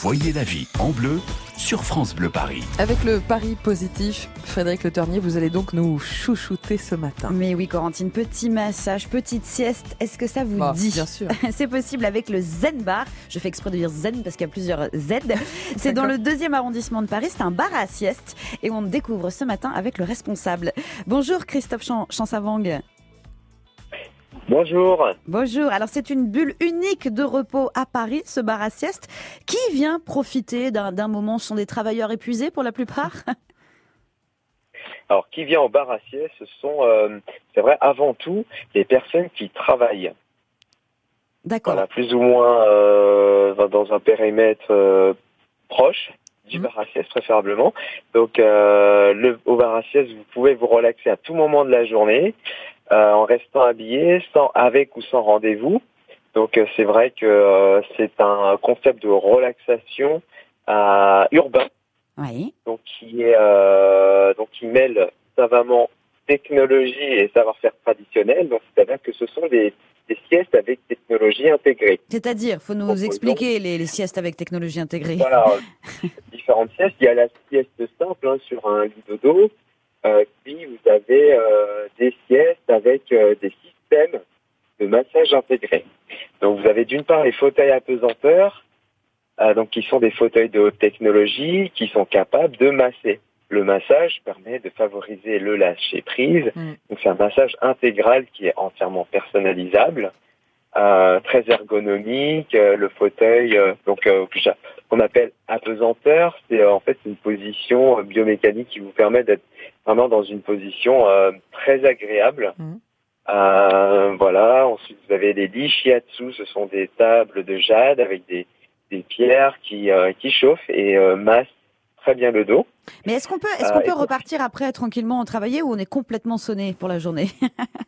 Voyez la vie en bleu sur France Bleu Paris. Avec le pari positif, Frédéric Le Ternier, vous allez donc nous chouchouter ce matin. Mais oui, Corentine, petit massage, petite sieste, est-ce que ça vous Bah, dit Bien sûr. C'est possible avec le Zen Bar. Je fais exprès de dire Zen parce qu'il y a plusieurs Z. C'est dans le deuxième arrondissement de Paris. C'est un bar à sieste et on le découvre ce matin avec le responsable. Bonjour Christophe Chan- Chansavang. Bonjour. Bonjour. Alors c'est une bulle unique de repos à Paris, ce bar à sieste. Qui vient profiter d'un moment? Ce sont des travailleurs épuisés pour la plupart? Alors, qui vient au bar à sieste, ce sont, euh, c'est vrai, avant tout, les personnes qui travaillent. D'accord. Voilà, plus ou moins euh, dans un périmètre euh, proche du Mhm. bar à sieste, préférablement. Donc, euh, le, au bar à sieste, vous pouvez vous relaxer à tout moment de la journée, euh, en restant habillé, sans, avec ou sans rendez-vous. Donc, euh, c'est vrai que euh, c'est un concept de relaxation euh, urbain. Oui. donc qui est euh, donc qui mêle savamment technologie et savoir-faire traditionnel. Donc c'est-à-dire que ce sont des, des siestes avec technologie intégrée. C'est-à-dire, faut nous Proposons. expliquer les, les siestes avec technologie intégrée. Voilà, différentes siestes. Il y a la sieste simple hein, sur un lit. Euh, puis vous avez euh, des siestes avec euh, des systèmes de massage intégrés. Donc vous avez d'une part les fauteuils apesanteur, euh, donc qui sont des fauteuils de haute technologie qui sont capables de masser. Le massage permet de favoriser le lâcher prise. Mm. Donc c'est un massage intégral qui est entièrement personnalisable, euh, très ergonomique. euh, le fauteuil, euh, donc euh, qu'on appelle apesanteur, c'est euh, en fait une position euh, biomécanique qui vous permet d'être vraiment dans une position euh, très agréable. Mhm. Euh, voilà. Ensuite, vous avez les lits shiatsu, ce sont des tables de jade avec des, des pierres qui, euh, qui chauffent et euh, massent très bien le dos. Mais est-ce qu'on peut, est-ce Euh, qu'on peut repartir après tranquillement travailler ou on est complètement sonné pour la journée?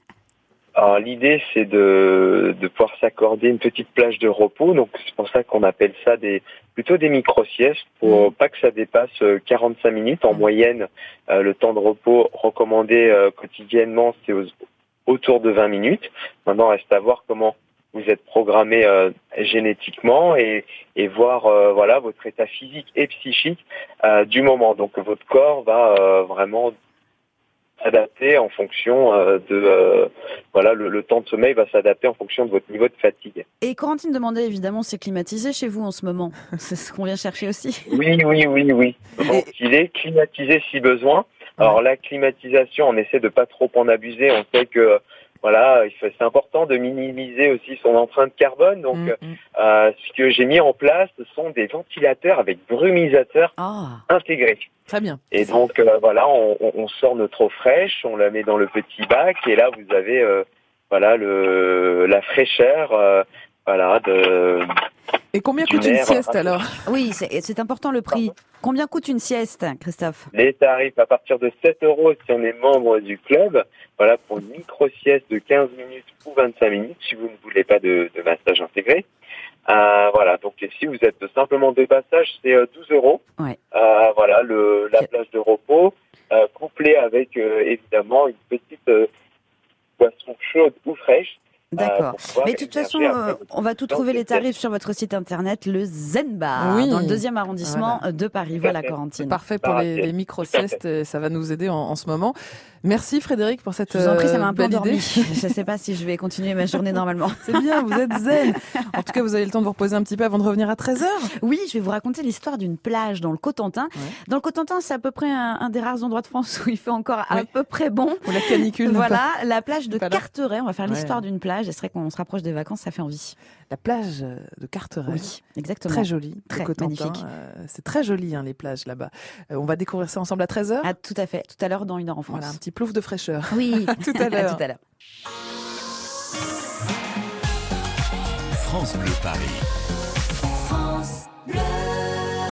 l'idée c'est de, de pouvoir s'accorder une petite plage de repos, donc c'est pour ça qu'on appelle ça des plutôt des micro-siestes pour pas que ça dépasse euh, 45 minutes en Mhm. moyenne. euh, le temps de repos recommandé euh, quotidiennement c'est aux- autour de 20 minutes. Maintenant reste à voir comment vous êtes programmé euh, génétiquement et, et voir euh, voilà votre état physique et psychique euh, du moment. Donc votre corps va euh, vraiment s'adapter en fonction euh, de euh, voilà le, le temps de sommeil va s'adapter en fonction de votre niveau de fatigue. Et Corentine demandait évidemment c'est climatisé chez vous en ce moment. C'est ce qu'on vient chercher aussi. Oui, oui, oui, oui. Donc, il est climatisé si besoin. Alors la climatisation, on essaie de pas trop en abuser. On sait que voilà, c'est important de minimiser aussi son empreinte carbone. Donc Mm, mm. euh, ce que j'ai mis en place, ce sont des ventilateurs avec brumisateurs Ah, intégrés. Très bien. Et donc euh, voilà, on, sort notre eau fraîche, on la met dans le petit bac et là vous avez euh, voilà le la fraîcheur euh, voilà de Et combien coûte une sieste hein. alors oui, c'est c'est important le prix. Combien coûte une sieste, Christophe? Les tarifs à partir de 7 euros si on est membre du club. Voilà pour une micro sieste de 15 minutes ou 25 minutes si vous ne voulez pas de, de massage intégré. Euh, voilà donc si vous êtes simplement de passage c'est euh, 12 euros. Ouais. Euh, voilà le la plage de repos euh, couplée avec euh, évidemment une petite euh, boisson chaude ou fraîche. Euh, Mais de toute façon, euh, après on va tout trouver les tarifs sur votre site internet, le Zen Bar, Oui. dans le deuxième arrondissement de Paris. Voilà. Corentine. Parfait pour les, les micro-siestes, et ça va nous aider en, en ce moment. Merci Frédéric pour cette Je vous en prie, ça euh, m'a un peu endormi. Je ne sais pas si je vais continuer ma journée normalement. C'est bien, vous êtes zen. En tout cas, vous avez le temps de vous reposer un petit peu avant de revenir à 13h. Oui, je vais vous raconter l'histoire d'une plage dans le Cotentin. Ouais. Dans le Cotentin, c'est à peu près un, un des rares endroits de France où il fait encore à peu près bon. Ou la canicule. Voilà, la plage de. Carteret. On va faire Ouais. l'histoire d'une plage. Et c'est vrai qu'on se rapproche des vacances, ça fait envie. La plage de Carteret. Oui, exactement. Très jolie, Très magnifique. Euh, c'est très joli, hein, les plages là-bas. Euh, on va découvrir ça ensemble à 13h. Ah, tout à fait. Tout à l'heure, dans une heure en France. Voilà, un petit plouf de fraîcheur. Oui, tout à l'heure. tout à l'heure. France Bleu Paris. France Bleu.